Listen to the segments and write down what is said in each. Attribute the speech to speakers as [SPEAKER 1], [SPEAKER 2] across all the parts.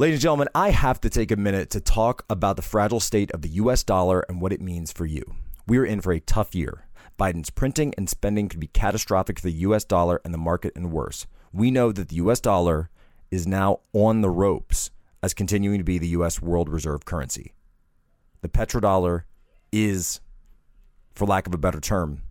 [SPEAKER 1] Ladies and gentlemen, I have to take a minute to talk about the fragile state of the US dollar and what it means for you. We are in for a tough year. Biden's printing and spending could be catastrophic for the US dollar and the market and worse. We know that the US dollar is now on the ropes as continuing to be the US world reserve currency. The petrodollar is, for lack of a better term,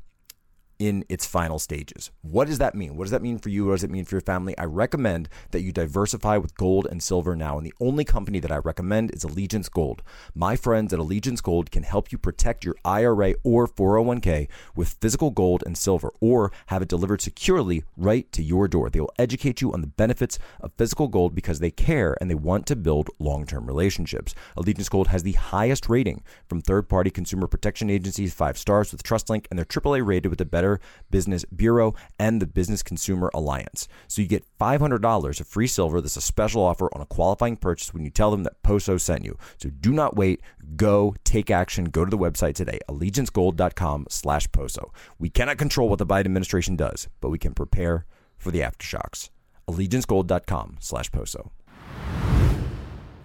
[SPEAKER 1] in its final stages. What does that mean? What does that mean for you? What does it mean for your family? I recommend that you diversify with gold and silver now. And the only company that I recommend is Allegiance Gold. My friends at Allegiance Gold can help you protect your IRA or 401k with physical gold and silver or have it delivered securely right to your door. They will educate you on the benefits of physical gold because they care and they want to build long term relationships. Allegiance Gold has the highest rating from third party consumer protection agencies, five stars with TrustLink, and they're AAA rated with the Better Better Business Bureau and the Business Consumer Alliance. So you get $500 of free silver. This is a special offer on a qualifying purchase when you tell them that Poso sent you. So do not wait. Go take action. Go to the website today, allegiancegold.com slash Poso. We cannot control what the Biden administration does, but we can prepare for the aftershocks. allegiancegold.com slash Poso.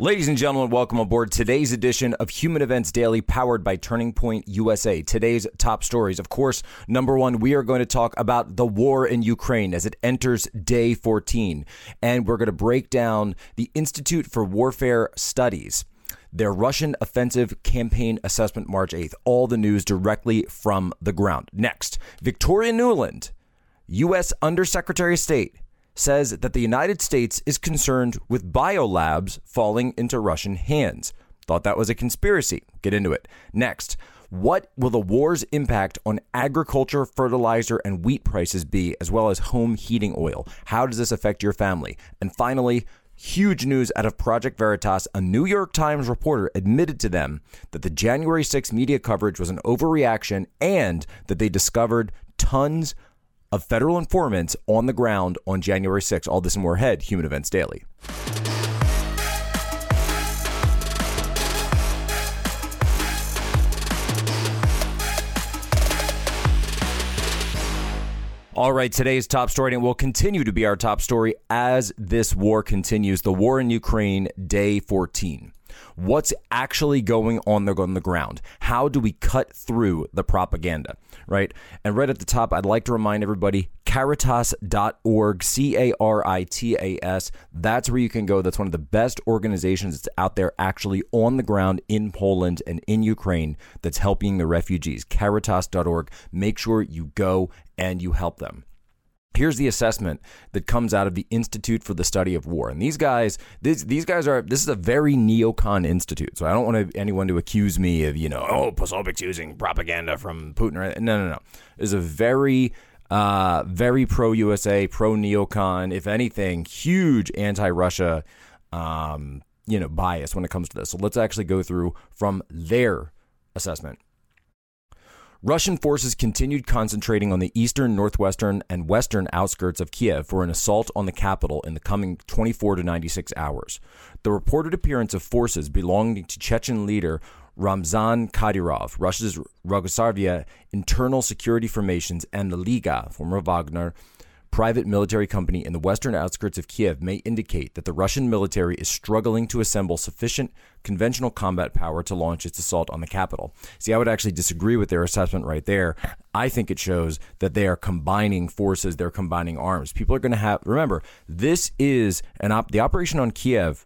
[SPEAKER 1] Ladies and gentlemen, welcome aboard today's edition of Human Events Daily, powered by Turning Point USA. Today's top stories. Of course, number one, we are going to talk about the war in Ukraine as it enters day 14. And we're going to break down the Institute for Warfare Studies their Russian offensive campaign assessment March 8th. All the news directly from the ground. Next, Victoria Nuland, U.S. Undersecretary of State, says that the United States is concerned with biolabs falling into Russian hands. Thought that was a conspiracy. Get into it. Next, what will the war's impact on agriculture, fertilizer, and wheat prices be, as well as home heating oil? How does this affect your family? And finally, huge news out of Project Veritas. A New York Times reporter admitted to them that the January 6 media coverage was an overreaction and that they discovered tons of federal informants on the ground on January 6th. All this and more ahead, Human Events Daily. All right, today's top story, and will continue to be our top story as this war continues. The war in Ukraine, day 14 what's actually going on the, on the ground. How do we cut through the propaganda, right? And right at the top, I'd like to remind everybody caritas.org, C A R I T A S. That's where you can go. That's one of the best organizations that's out there actually on the ground in Poland and in Ukraine that's helping the refugees. Caritas.org. Make sure you go and you help them. Here's the assessment that comes out of the Institute for the Study of War. And these guys, these, these guys are, this is a very neocon institute. So I don't want anyone to accuse me of, you know, oh, Posobiec's using propaganda from Putin. No, no, no. It's a very, uh, very pro USA, pro neocon, if anything, huge anti Russia, um, you know, bias when it comes to this. So let's actually go through from their assessment. Russian forces continued concentrating on the eastern, northwestern, and western outskirts of Kiev for an assault on the capital in the coming 24 to 96 hours. The reported appearance of forces belonging to Chechen leader Ramzan Kadyrov, Russia's Rosgvardia internal security formations, and the Liga, former Wagner, private military company in the western outskirts of Kiev may indicate that the Russian military is struggling to assemble sufficient conventional combat power to launch its assault on the capital. See, I would actually disagree with their assessment right there. I think it shows that they are combining forces, they're combining arms. People are going to have, remember, this is an op- the operation on Kiev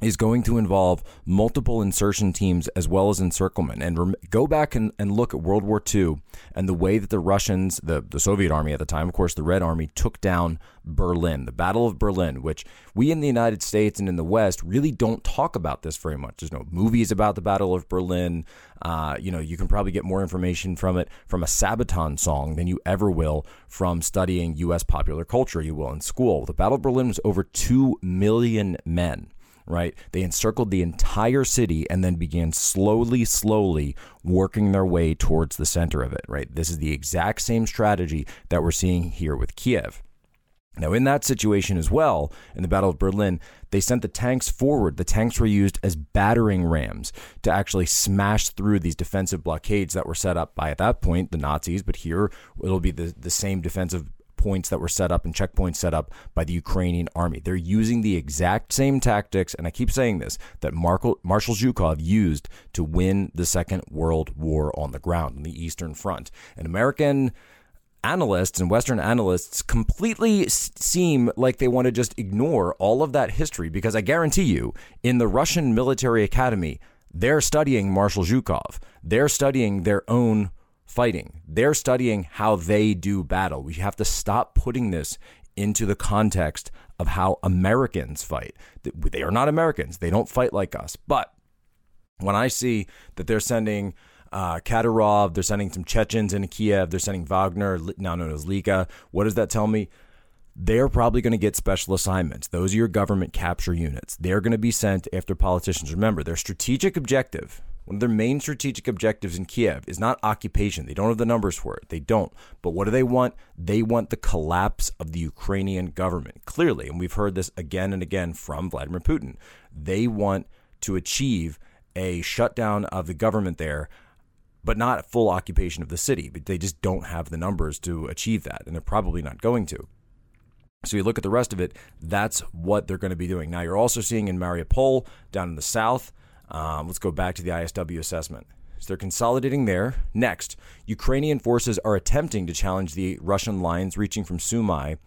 [SPEAKER 1] is going to involve multiple insertion teams as well as encirclement. And rem- go back and, and look at World War II and the way that the Russians, the, the Soviet army at the time, of course, the Red Army, took down Berlin, the Battle of Berlin, which we in the United States and in the West really don't talk about this very much. There's no movies about the Battle of Berlin. Uh, you know, you can probably get more information from it from a Sabaton song than you ever will from studying U.S. popular culture, you will in school. The Battle of Berlin was over 2 million men right? They encircled the entire city and then began slowly, slowly working their way towards the center of it, right? This is the exact same strategy that we're seeing here with Kiev. Now, in that situation as well, in the Battle of Berlin, they sent the tanks forward. The tanks were used as battering rams to actually smash through these defensive blockades that were set up by, at that point, the Nazis. But here, it'll be the, the same defensive points that were set up and checkpoints set up by the Ukrainian army. They're using the exact same tactics, and I keep saying this, that Marshal, Zhukov used to win the Second World War on the ground, on the Eastern Front. And American analysts and Western analysts completely seem like they want to just ignore all of that history because I guarantee you, in the Russian military academy, they're studying Marshal Zhukov. They're studying their own fighting. They're studying how they do battle. We have to stop putting this into the context of how Americans fight. They are not Americans. They don't fight like us. But when I see that they're sending uh, Kadyrov, they're sending some Chechens into Kiev, they're sending Wagner, now known as Liga, what does that tell me? they're probably going to get special assignments. Those are your government capture units. They're going to be sent after politicians. Remember, their strategic objective, one of their main strategic objectives in Kiev, is not occupation. They don't have the numbers for it. They don't. But what do they want? They want the collapse of the Ukrainian government, clearly. And we've heard this again and again from Vladimir Putin. They want to achieve a shutdown of the government there but not full occupation of the city. But they just don't have the numbers to achieve that, and they're probably not going to. So you look at the rest of it, that's what they're going to be doing. Now, you're also seeing in Mariupol down in the south. Um, let's go back to the ISW assessment. So they're consolidating there. Next, Ukrainian forces are attempting to challenge the Russian lines reaching from Sumy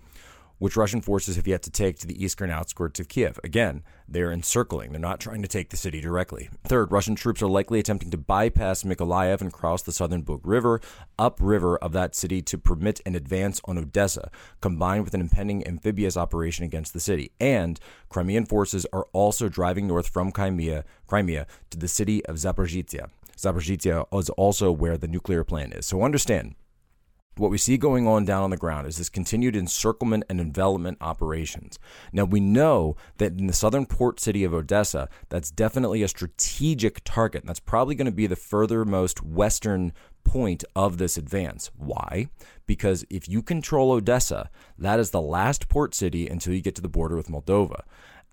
[SPEAKER 1] which Russian forces have yet to take to the eastern outskirts of Kiev. Again, they're encircling, they're not trying to take the city directly. Third, Russian troops are likely attempting to bypass Mykolaiv and cross the southern Bug River, upriver of that city to permit an advance on Odessa, combined with an impending amphibious operation against the city. And Crimean forces are also driving north from Crimea, Crimea to the city of Zaporizhia. Zaporizhia is also where the nuclear plant is. So understand, what we see going on down on the ground is this continued encirclement and envelopment operations. Now, we know that in the southern port city of Odessa, that's definitely a strategic target. And that's probably going to be the furthermost western point of this advance. Why? Because if you control Odessa, that is the last port city until you get to the border with Moldova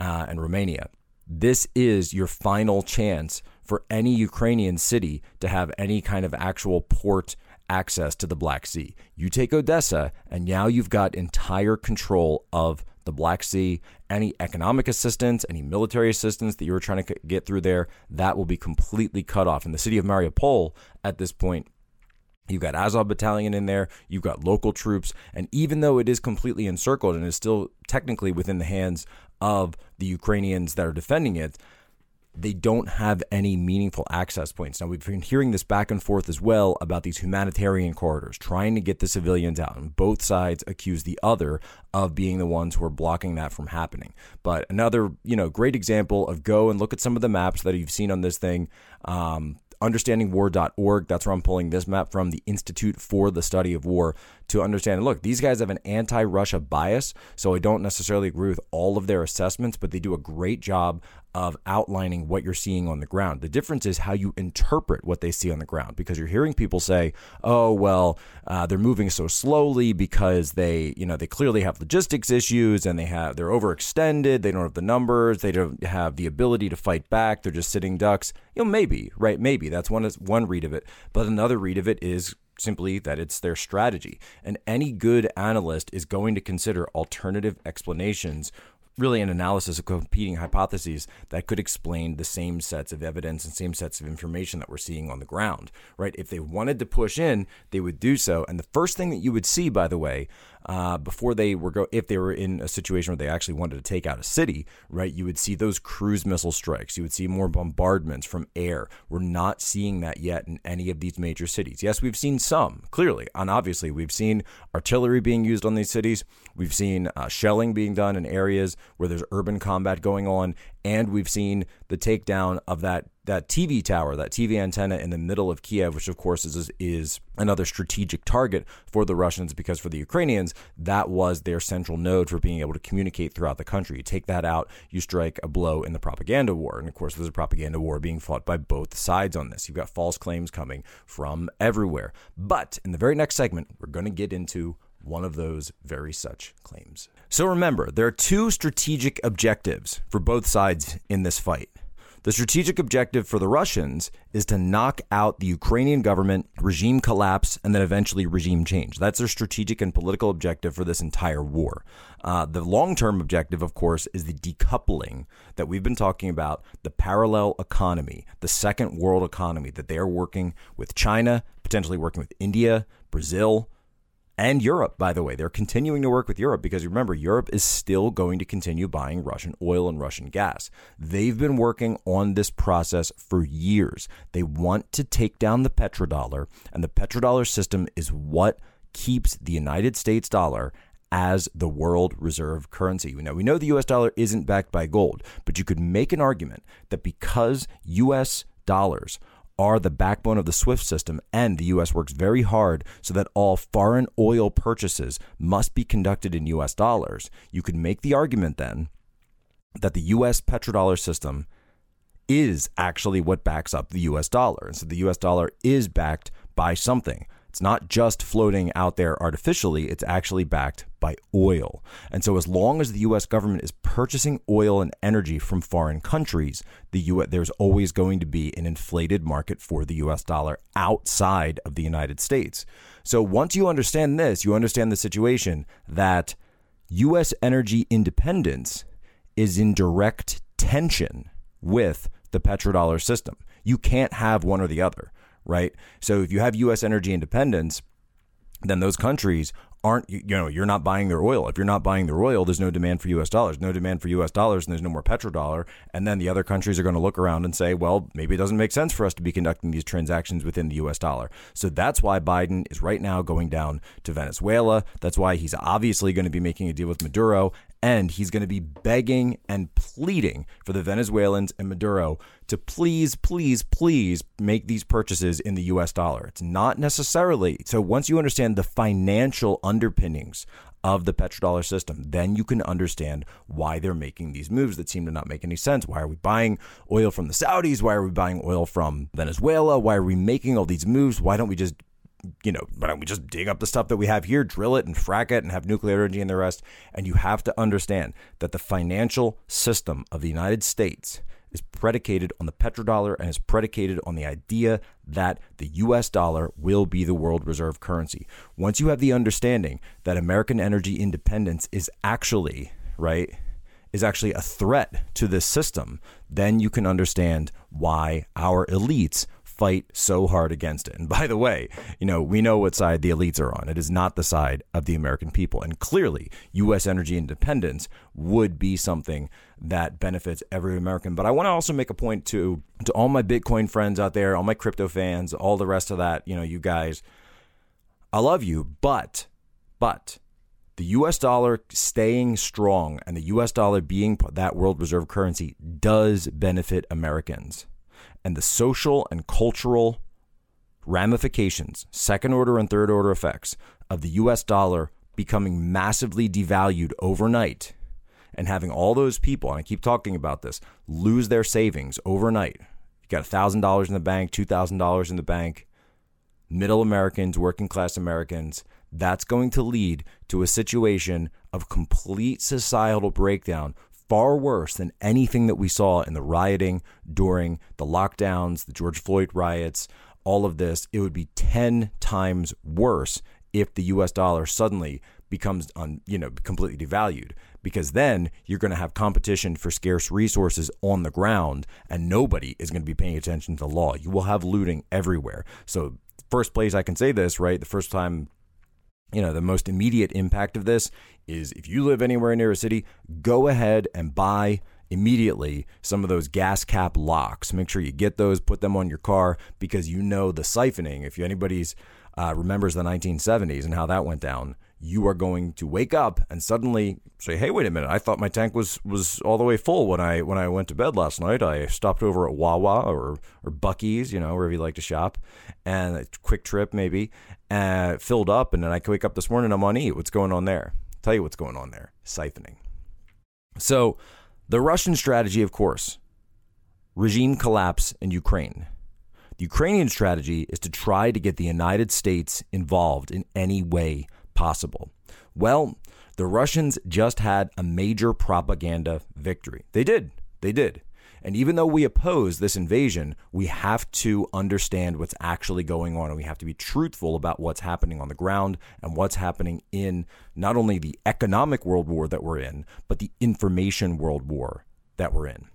[SPEAKER 1] uh, and Romania. This is your final chance for any Ukrainian city to have any kind of actual port access to the Black Sea. You take Odessa, and now you've got entire control of the Black Sea. Any economic assistance, any military assistance that you were trying to get through there, that will be completely cut off. In the city of Mariupol, at this point, You've got Azov Battalion in there, you've got local troops, and even though it is completely encircled and is still technically within the hands of the Ukrainians that are defending it, they don't have any meaningful access points. Now, we've been hearing this back and forth as well about these humanitarian corridors, trying to get the civilians out. And both sides accuse the other of being the ones who are blocking that from happening. But another, you know, great example of go and look at some of the maps that you've seen on this thing. Um, understandingwar.org. That's where I'm pulling this map from, the Institute for the Study of War, to understand. Look, these guys have an anti Russia bias, so I don't necessarily agree with all of their assessments, but they do a great job of outlining what you're seeing on the ground. The difference is how you interpret what they see on the ground because you're hearing people say, "Oh, well, uh, they're moving so slowly because they, you know, they clearly have logistics issues and they have they're overextended. They don't have the numbers. They don't have the ability to fight back. They're just sitting ducks." You know, maybe right, maybe that's one one read of it, but another read of it is simply that it's their strategy. And any good analyst is going to consider alternative explanations really an analysis of competing hypotheses that could explain the same sets of evidence and same sets of information that we're seeing on the ground, right? If they wanted to push in, they would do so. And the first thing that you would see, by the way, uh, before they were go if they were in a situation where they actually wanted to take out a city, right? You would see those cruise missile strikes. You would see more bombardments from air. We're not seeing that yet in any of these major cities. Yes, we've seen some clearly, and obviously we've seen artillery being used on these cities. We've seen uh, shelling being done in areas where there's urban combat going on, and we've seen the takedown of that that TV tower, that TV antenna in the middle of Kiev, which of course is is another strategic target for the Russians because for the Ukrainians that was their central node for being able to communicate throughout the country. You take that out, you strike a blow in the propaganda war, and of course there's a propaganda war being fought by both sides on this. You've got false claims coming from everywhere. But in the very next segment, we're going to get into one of those very such claims. So remember, there are two strategic objectives for both sides in this fight. The strategic objective for the Russians is to knock out the Ukrainian government, regime collapse, and then eventually regime change. That's their strategic and political objective for this entire war. Uh, the long term objective, of course, is the decoupling that we've been talking about, the parallel economy, the second world economy that they are working with China, potentially working with India, Brazil, and Europe, by the way. They're continuing to work with Europe because remember, Europe is still going to continue buying Russian oil and Russian gas. They've been working on this process for years. They want to take down the petrodollar, and the petrodollar system is what keeps the United States dollar as the world reserve currency. Now, we know the US dollar isn't backed by gold, but you could make an argument that because US dollars are the backbone of the SWIFT system, and the U.S. works very hard so that all foreign oil purchases must be conducted in U.S. dollars. You could make the argument then that the U.S. petrodollar system is actually what backs up the US dollar. And so the US dollar is backed by something. It's not just floating out there artificially, it's actually backed by oil. And so, as long as the US government is purchasing oil and energy from foreign countries, the US, there's always going to be an inflated market for the US dollar outside of the United States. So, once you understand this, you understand the situation that US energy independence is in direct tension with the petrodollar system. You can't have one or the other right? So if you have U.S. energy independence, then those countries aren't you know you're not buying their oil. If you're not buying their oil there's no demand for US dollars. No demand for US dollars and there's no more petrodollar. And then the other countries are going to look around and say well maybe it doesn't make sense for us to be conducting these transactions within the US dollar. So that's why Biden is right now going down to Venezuela. That's why he's obviously going to be making a deal with Maduro and he's going to be begging and pleading for the Venezuelans and Maduro to please, please, please make these purchases in the US dollar. It's not necessarily. So once you understand the financial underpinnings of the petrodollar system, then you can understand why they're making these moves that seem to not make any sense. Why are we buying oil from the Saudis? Why are we buying oil from Venezuela? Why are we making all these moves? Why don't we just you know, why don't we just dig up the stuff that we have here, drill it and frack it and have nuclear energy and the rest? And you have to understand that the financial system of the United States is predicated on the petrodollar and is predicated on the idea that the US dollar will be the world reserve currency. Once you have the understanding that American energy independence is actually, right, is actually a threat to this system, then you can understand why our elites fight so hard against it. And by the way, you know, we know what side the elites are on. It is not the side of the American people. And clearly, U.S. energy independence would be something that benefits every American. But I want to also make a point to to all my Bitcoin friends out there, all my crypto fans, all the rest of that, you know, you guys. I love you, but but the US dollar staying strong and the US dollar being that world reserve currency does benefit Americans and the social and cultural ramifications, second order and third order effects of the US dollar becoming massively devalued overnight and having all those people, and I keep talking about this, lose their savings overnight. You got $1,000 in the bank, $2,000 in the bank, middle Americans, working class Americans. That's going to lead to a situation of complete societal breakdown far worse than anything that we saw in the rioting during the lockdowns, the George Floyd riots, all of this. It would be 10 times worse if the US dollar suddenly becomes un, you know completely devalued because then you're going to have competition for scarce resources on the ground and nobody is going to be paying attention to the law. You will have looting everywhere. So first place I can say this, right? The first time you know, the most immediate impact of this is if you live anywhere near a city, go ahead and buy immediately some of those gas cap locks. Make sure you get those, put them on your car because you know the siphoning. If anybody's uh, remembers the 1970s and how that went down, you are going to wake up and suddenly say, "Hey, wait a minute! I thought my tank was was all the way full when I when I went to bed last night. I stopped over at Wawa or or Buc-ee's, you know, wherever you like to shop, and a quick trip maybe, and filled up, and then I wake up this morning. I'm on E. What's going on there? I'll tell you what's going on there: siphoning. So, the Russian strategy, of course, regime collapse in Ukraine. The Ukrainian strategy is to try to get the United States involved in any way possible? Well, the Russians just had a major propaganda victory. They did. They did. And even though we oppose this invasion, we have to understand what's actually going on and we have to be truthful about what's happening on the ground and what's happening in not only the economic world war that we're in, but the information world war that we're in.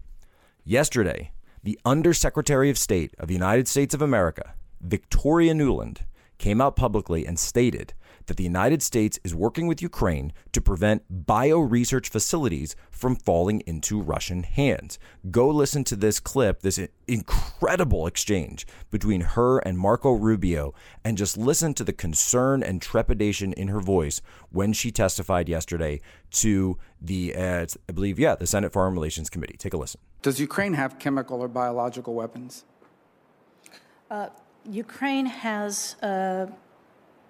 [SPEAKER 1] Yesterday, the Undersecretary of State of the United States of America, Victoria Nuland, came out publicly and stated that the United States is working with Ukraine to prevent bio research facilities from falling into Russian hands. Go listen to this clip, this incredible exchange between her and Marco Rubio, and just listen to the concern and trepidation in her voice when she testified yesterday to the, uh, I believe, yeah, the Senate Foreign Relations Committee. Take a listen.
[SPEAKER 2] Does Ukraine have chemical or biological weapons?
[SPEAKER 3] Uh, Ukraine has uh,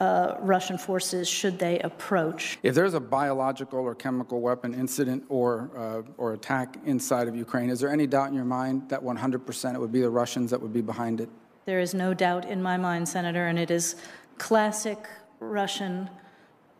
[SPEAKER 3] uh, Russian forces should they approach.
[SPEAKER 2] If there's a biological or chemical weapon incident or, uh, or attack inside of Ukraine, is there any doubt in your mind that 100% it would be the Russians that would be behind it?
[SPEAKER 3] There is no doubt in my mind, Senator, and it is classic Russian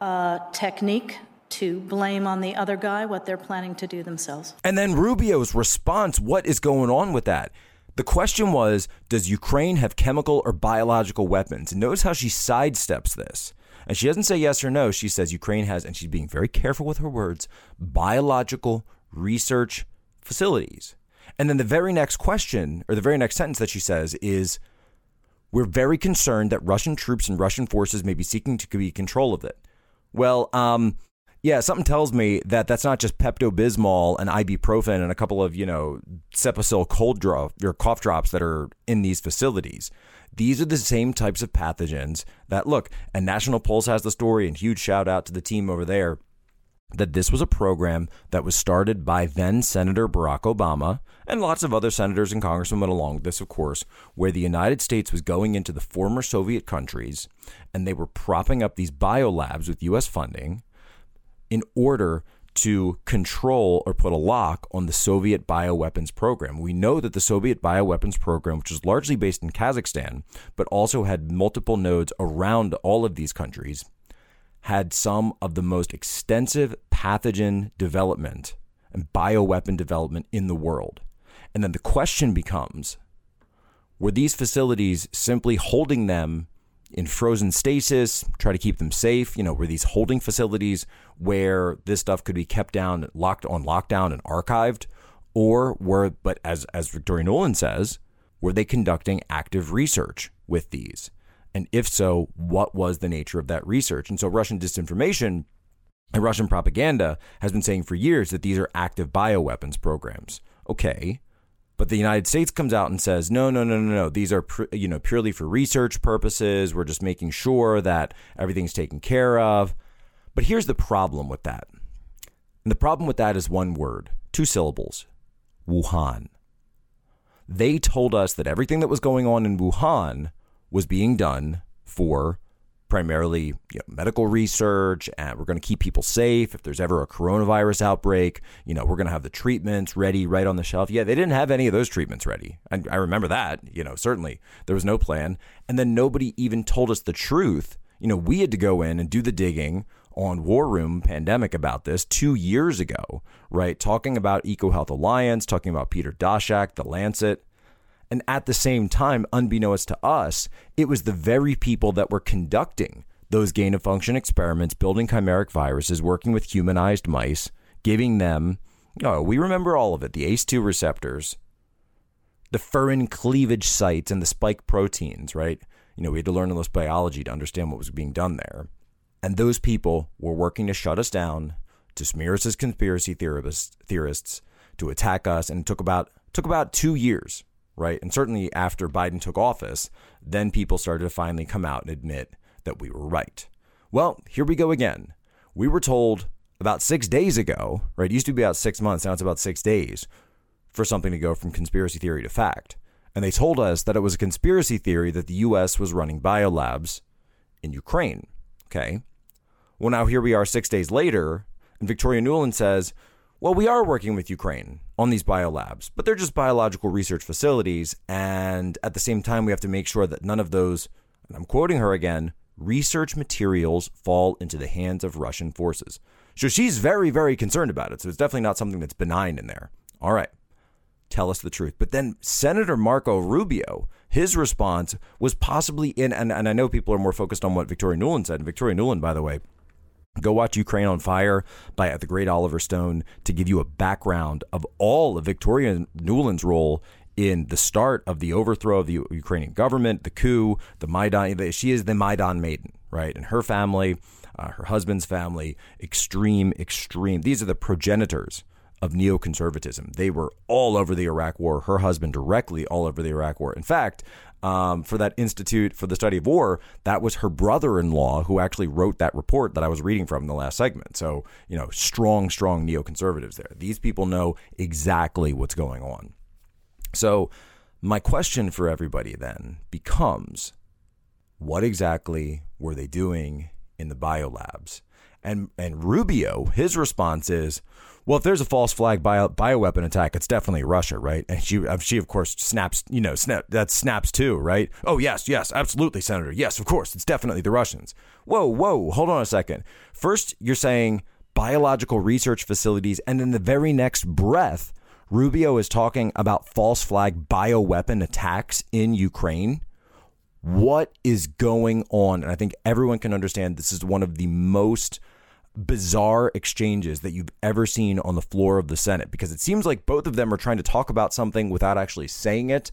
[SPEAKER 3] uh, technique to blame on the other guy what they're planning to do themselves.
[SPEAKER 1] And then Rubio's response what is going on with that? The question was Does Ukraine have chemical or biological weapons? And notice how she sidesteps this. And she doesn't say yes or no. She says Ukraine has, and she's being very careful with her words, biological research facilities. And then the very next question, or the very next sentence that she says is, We're very concerned that Russian troops and Russian forces may be seeking to be control of it. Well, um, yeah, something tells me that that's not just Pepto Bismol and ibuprofen and a couple of you know Cetirizine cold drop or cough drops that are in these facilities. These are the same types of pathogens that look. And National Pulse has the story, and huge shout out to the team over there that this was a program that was started by then Senator Barack Obama and lots of other senators and congressmen went along with this, of course, where the United States was going into the former Soviet countries and they were propping up these biolabs with U.S. funding in order to control or put a lock on the Soviet bioweapons program. We know that the Soviet bioweapons program, which was largely based in Kazakhstan, but also had multiple nodes around all of these countries, had some of the most extensive pathogen development and bioweapon development in the world. And then the question becomes were these facilities simply holding them in frozen stasis, try to keep them safe. You know, were these holding facilities where this stuff could be kept down, locked on lockdown and archived? Or were, but as, as Victoria Nuland says, were they conducting active research with these? And if so, what was the nature of that research? And so Russian disinformation and Russian propaganda has been saying for years that these are active bioweapons programs. Okay, but the United States comes out and says, no, no, no, no, no. These are you know purely for research purposes. We're just making sure that everything's taken care of. But here's the problem with that. And the problem with that is one word, two syllables Wuhan. They told us that everything that was going on in Wuhan was being done for primarily you know, medical research and we're going to keep people safe. If there's ever a coronavirus outbreak you know we're going to have the treatments ready right on the shelf. Yeah they didn't have any of those treatments ready. I, I remember that you know certainly there was no plan. And then nobody even told us the truth. You know we had to go in and do the digging on War Room Pandemic about this two years ago, right? Talking about EcoHealth Alliance, talking about Peter Daszak, The Lancet. And at the same time, unbeknownst to us, it was the very people that were conducting those gain of function experiments, building chimeric viruses, working with humanized mice, giving them, oh, we remember all of it the ACE2 receptors, the furin cleavage sites, and the spike proteins, right? You know, we had to learn all this biology to understand what was being done there. And those people were working to shut us down, to smear us as conspiracy theorists, theorists to attack us, and it took about took about two years right? And certainly after Biden took office, then people started to finally come out and admit that we were right. Well, here we go again. We were told about six days ago, right? It used to be about six months, now it's about six days for something to go from conspiracy theory to fact. And they told us that it was a conspiracy theory that the US was running biolabs in Ukraine. Okay. Well, now here we are six days later, and Victoria Nuland says, well, we are working with Ukraine on these biolabs, but they're just biological research facilities. And at the same time, we have to make sure that none of those, and I'm quoting her again, research materials fall into the hands of Russian forces. So she's very, very concerned about it. So it's definitely not something that's benign in there. All right. Tell us the truth. But then Senator Marco Rubio, his response was possibly in, and, and I know people are more focused on what Victoria Nuland said. Victoria Nuland, by the way, Go watch Ukraine on Fire by the great Oliver Stone to give you a background of all of Victoria Nuland's role in the start of the overthrow of the Ukrainian government, the coup, the Maidan. She is the Maidan maiden, right? And her family, uh, her husband's family, extreme, extreme. These are the progenitors of neoconservatism. They were all over the Iraq War. Her husband directly all over the Iraq War. In fact, um, for that Institute for the Study of War, that was her brother in law who actually wrote that report that I was reading from in the last segment. So, you know, strong, strong neoconservatives there. These people know exactly what's going on. So, my question for everybody then becomes what exactly were they doing in the biolabs? And, and Rubio, his response is, well, if there's a false flag bio, bioweapon attack, it's definitely Russia, right? And she, uh, she of course snaps, you know, snap that snaps too, right? Oh yes, yes, absolutely, Senator. Yes, of course, it's definitely the Russians. Whoa, whoa, hold on a second. First, you're saying biological research facilities, and in the very next breath, Rubio is talking about false flag bioweapon attacks in Ukraine. What is going on? And I think everyone can understand this is one of the most bizarre exchanges that you've ever seen on the floor of the Senate because it seems like both of them are trying to talk about something without actually saying it.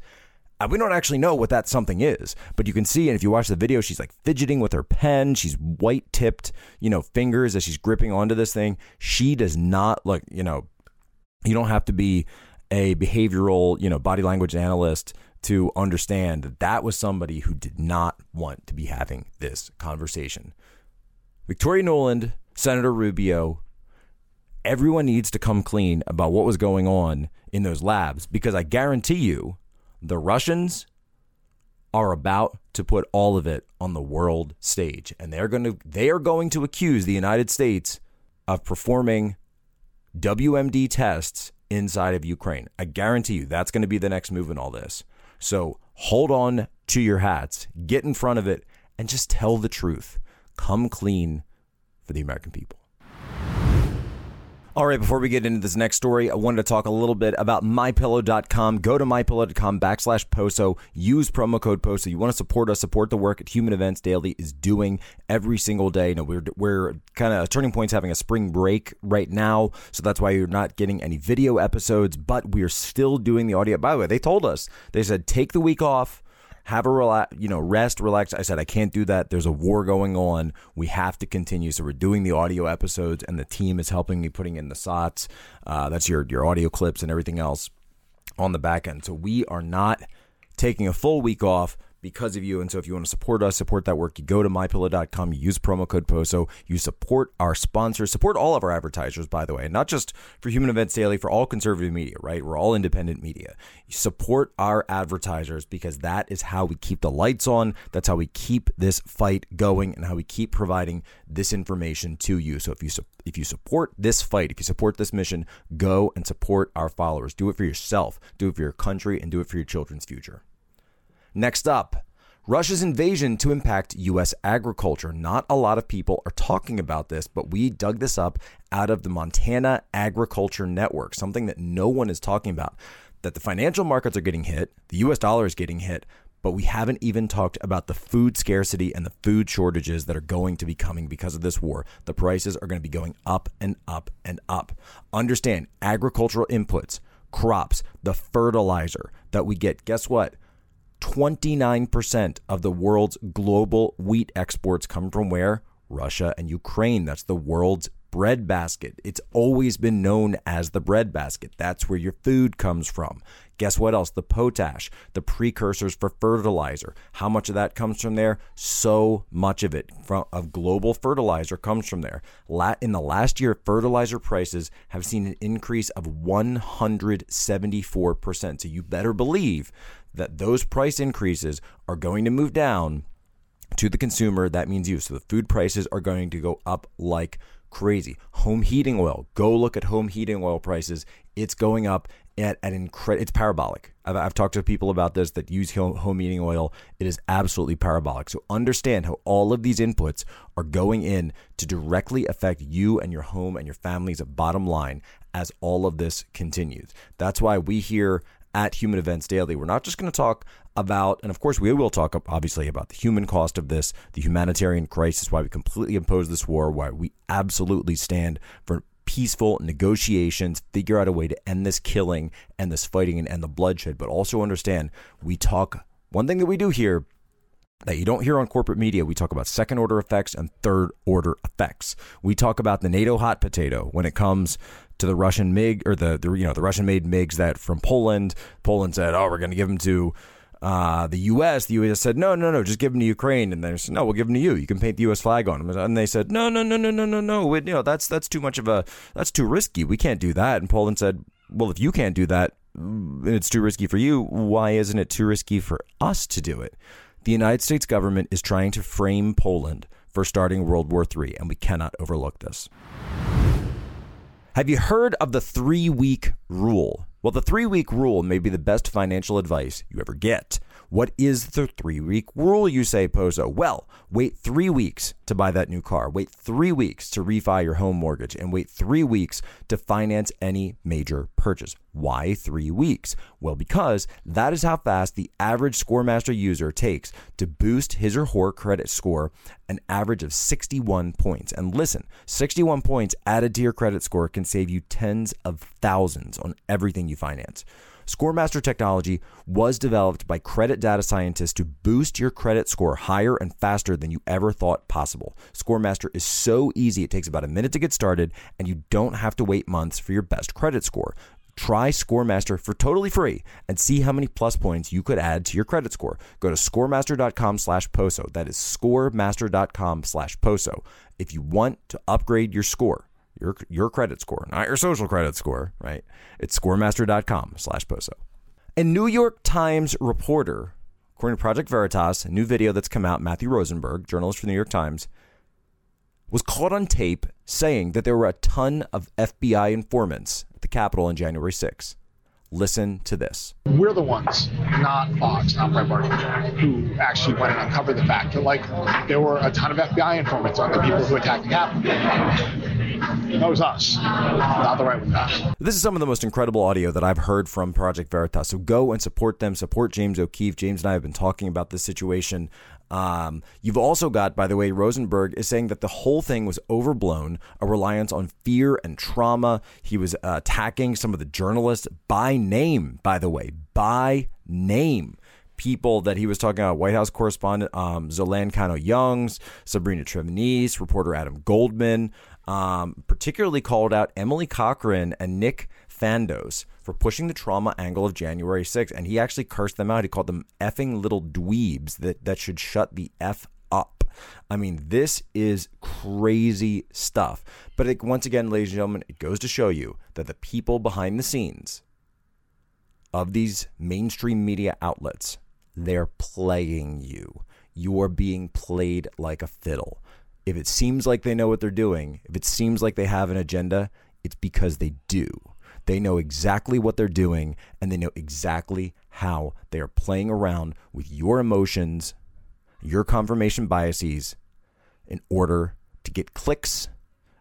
[SPEAKER 1] And we don't actually know what that something is, but you can see, and if you watch the video, she's like fidgeting with her pen. She's white tipped, you know, fingers as she's gripping onto this thing. She does not look, you know, you don't have to be a behavioral, you know, body language analyst to understand that that was somebody who did not want to be having this conversation. Victoria Nuland Senator Rubio, everyone needs to come clean about what was going on in those labs because I guarantee you the Russians are about to put all of it on the world stage and they're going to they are going to accuse the United States of performing WMD tests inside of Ukraine. I guarantee you that's going to be the next move in all this. So hold on to your hats, get in front of it and just tell the truth. Come clean for the American people. All right, before we get into this next story, I wanted to talk a little bit about mypillow.com. Go to mypillow.com backslash POSO. Use promo code POSO. You want to support us, support the work at Human Events Daily is doing every single day. You know, we're, we're kind of Turning Point's having a spring break right now, so that's why you're not getting any video episodes, but we're still doing the audio. By the way, they told us, they said, take the week off have a relax, you know, rest, relax. I said I can't do that. There's a war going on. We have to continue. So we're doing the audio episodes, and the team is helping me putting in the SOTs. Uh, that's your your audio clips and everything else on the back end. So we are not taking a full week off because of you. And so if you want to support us, support that work, you go to mypillow.com, you use promo code POSO, you support our sponsors, support all of our advertisers, by the way, not just for Human Events Daily, for all conservative media, right? We're all independent media. You support our advertisers because that is how we keep the lights on. That's how we keep this fight going and how we keep providing this information to you. So if you if you support this fight, if you support this mission, go and support our followers. Do it for yourself, do it for your country, and do it for your children's future. Next up, Russia's invasion to impact U.S. agriculture. Not a lot of people are talking about this, but we dug this up out of the Montana Agriculture Network, something that no one is talking about. That the financial markets are getting hit, the U.S. dollar is getting hit, but we haven't even talked about the food scarcity and the food shortages that are going to be coming because of this war. The prices are going to be going up and up and up. Understand agricultural inputs, crops, the fertilizer that we get. Guess what? 29% of the world's global wheat exports come from where? Russia and Ukraine. That's the world's breadbasket. It's always been known as the breadbasket. That's where your food comes from. Guess what else? The potash, the precursors for fertilizer. How much of that comes from there? So much of it from of global fertilizer comes from there. In the last year, fertilizer prices have seen an increase of 174%. So you better believe that those price increases are going to move down to the consumer, that means you. So the food prices are going to go up like crazy. Home heating oil, go look at home heating oil prices. It's going up at an incredible, it's parabolic. I've, I've talked to people about this that use home, heating oil. It is absolutely parabolic. So understand how all of these inputs are going in to directly affect you and your home and your family's bottom line as all of this continues. That's why we here at Human Events Daily, we're not just going to talk about, and of course, we will talk obviously about the human cost of this, the humanitarian crisis, why we completely oppose this war, why we absolutely stand for peaceful negotiations, figure out a way to end this killing and this fighting and end the bloodshed. But also understand we talk, one thing that we do here that you don't hear on corporate media. We talk about second order effects and third order effects. We talk about the NATO hot potato when it comes to the Russian MiG or the, the you know the Russian made MiGs that from Poland. Poland said, "Oh, we're going to give them to uh, the U.S., the U.S. said, no, no, no, just give them to Ukraine. And they said, no, we'll give them to you. You can paint the U.S. flag on them. And they said, no, no, no, no, no, no, no. You know, that's that's too much of a that's too risky. We can't do that. And Poland said, well, if you can't do that, it's too risky for you. Why isn't it too risky for us to do it? The United States government is trying to frame Poland for starting World War III, and we cannot overlook this. Have you heard of the three week rule? Well, the three week rule may be the best financial advice you ever get. What is the three week rule, you say, Poso? Well, wait three weeks to buy that new car, wait three weeks to refi your home mortgage, and wait three weeks to finance any major purchase. Why three weeks? Well, because that is how fast the average Scoremaster user takes to boost his or her credit score an average of 61 points. And listen, 61 points added to your credit score can save you tens of thousands on everything you finance. Scoremaster technology was developed by credit data scientists to boost your credit score higher and faster than you ever thought possible. Scoremaster is so easy, it takes about a minute to get started, and you don't have to wait months for your best credit score. Try Scoremaster for totally free and see how many plus points you could add to your credit score. Go to scoremaster.com slash POSO. That is scoremaster.com slash POSO. If you want to upgrade your score, your your credit score, not your social credit score, right? It's scoremaster.com slash POSO. A New York Times reporter, according to Project Veritas, a new video that's come out, Matthew Rosenberg, journalist for the New York Times, was caught on tape saying that there were a ton of FBI informants at the Capitol on January 6th. Listen to this.
[SPEAKER 4] We're the ones, not Fox, not Breitbart, who actually went and uncovered the fact that, like, there were a ton of FBI informants on the people who attacked the Capitol. That was us, not the right one.
[SPEAKER 1] This is some of the most incredible audio that I've heard from Project Veritas. So go and support them. Support James O'Keefe. James and I have been talking about this situation um, you've also got, by the way, Rosenberg is saying that the whole thing was overblown, a reliance on fear and trauma. He was uh, attacking some of the journalists by name, by the way, by name. People that he was talking about, White House correspondent um, Zolan Kanno-Youngs, Sabrina Tremanis, reporter Adam Goldman, um, particularly called out Emily Cochrane and Nick Fandos for pushing the trauma angle of January 6th. And he actually cursed them out. He called them effing little dweebs that, that should shut the F up. I mean, this is crazy stuff. But it, once again, ladies and gentlemen, it goes to show you that the people behind the scenes of these mainstream media outlets, they're playing you. You are being played like a fiddle. If it seems like they know what they're doing, if it seems like they have an agenda, it's because they do. They know exactly what they're doing and they know exactly how they are playing around with your emotions, your confirmation biases in order to get clicks,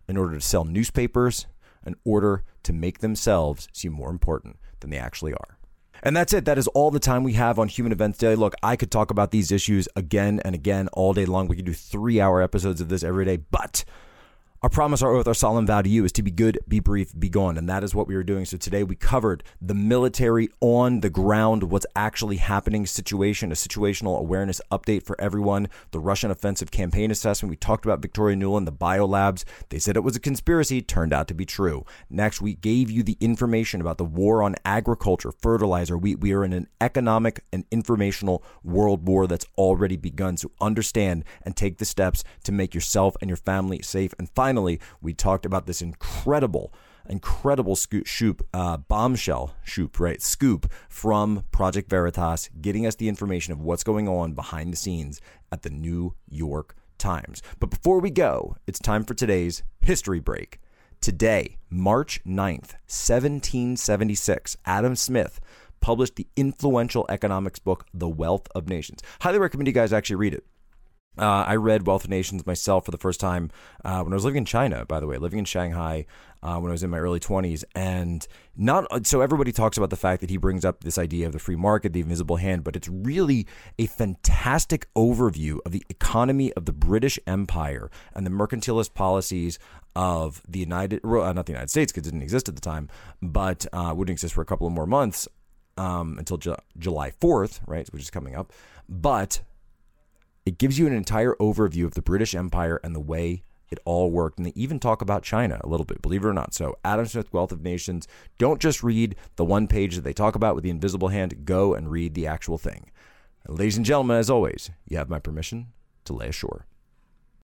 [SPEAKER 1] in order to sell newspapers, in order to make themselves seem more important than they actually are. And that's it. That is all the time we have on Human Events Daily. Look, I could talk about these issues again and again all day long. We could do three hour episodes of this every day, but our promise, our oath, our solemn vow to you is to be good, be brief, be gone. And that is what we were doing. So today we covered the military on the ground, what's actually happening situation, a situational awareness update for everyone, the Russian offensive campaign assessment. We talked about Victoria Nuland, the biolabs. They said it was a conspiracy, turned out to be true. Next, we gave you the information about the war on agriculture, fertilizer. We, we are in an economic and informational world war that's already begun. So understand and take the steps to make yourself and your family safe and finally finally, we talked about this incredible incredible scoop, shoop, uh, bombshell shoop, right? Scoop from Project Veritas, getting us the information of what's going on behind the scenes at the New York Times. But before we go, it's time for today's history break. Today, March 9th, 1776, Adam Smith published the influential economics book, The Wealth of Nations. Highly recommend you guys actually read it. Uh, I read Wealth of Nations myself for the first time uh, when I was living in China, by the way, living in Shanghai uh, when I was in my early 20s. And not so everybody talks about the fact that he brings up this idea of the free market, the invisible hand, but it's really a fantastic overview of the economy of the British Empire and the mercantilist policies of the United, not the United States because it didn't exist at the time, but uh, wouldn't exist for a couple of more months um, until Ju- July 4th, right, which is coming up. But it gives you an entire overview of the British Empire and the way it all worked. And they even talk about China a little bit, believe it or not. So, Adam Smith, Wealth of Nations, don't just read the one page that they talk about with the invisible hand, go and read the actual thing. ladies and gentlemen, as always, you have my permission to lay ashore.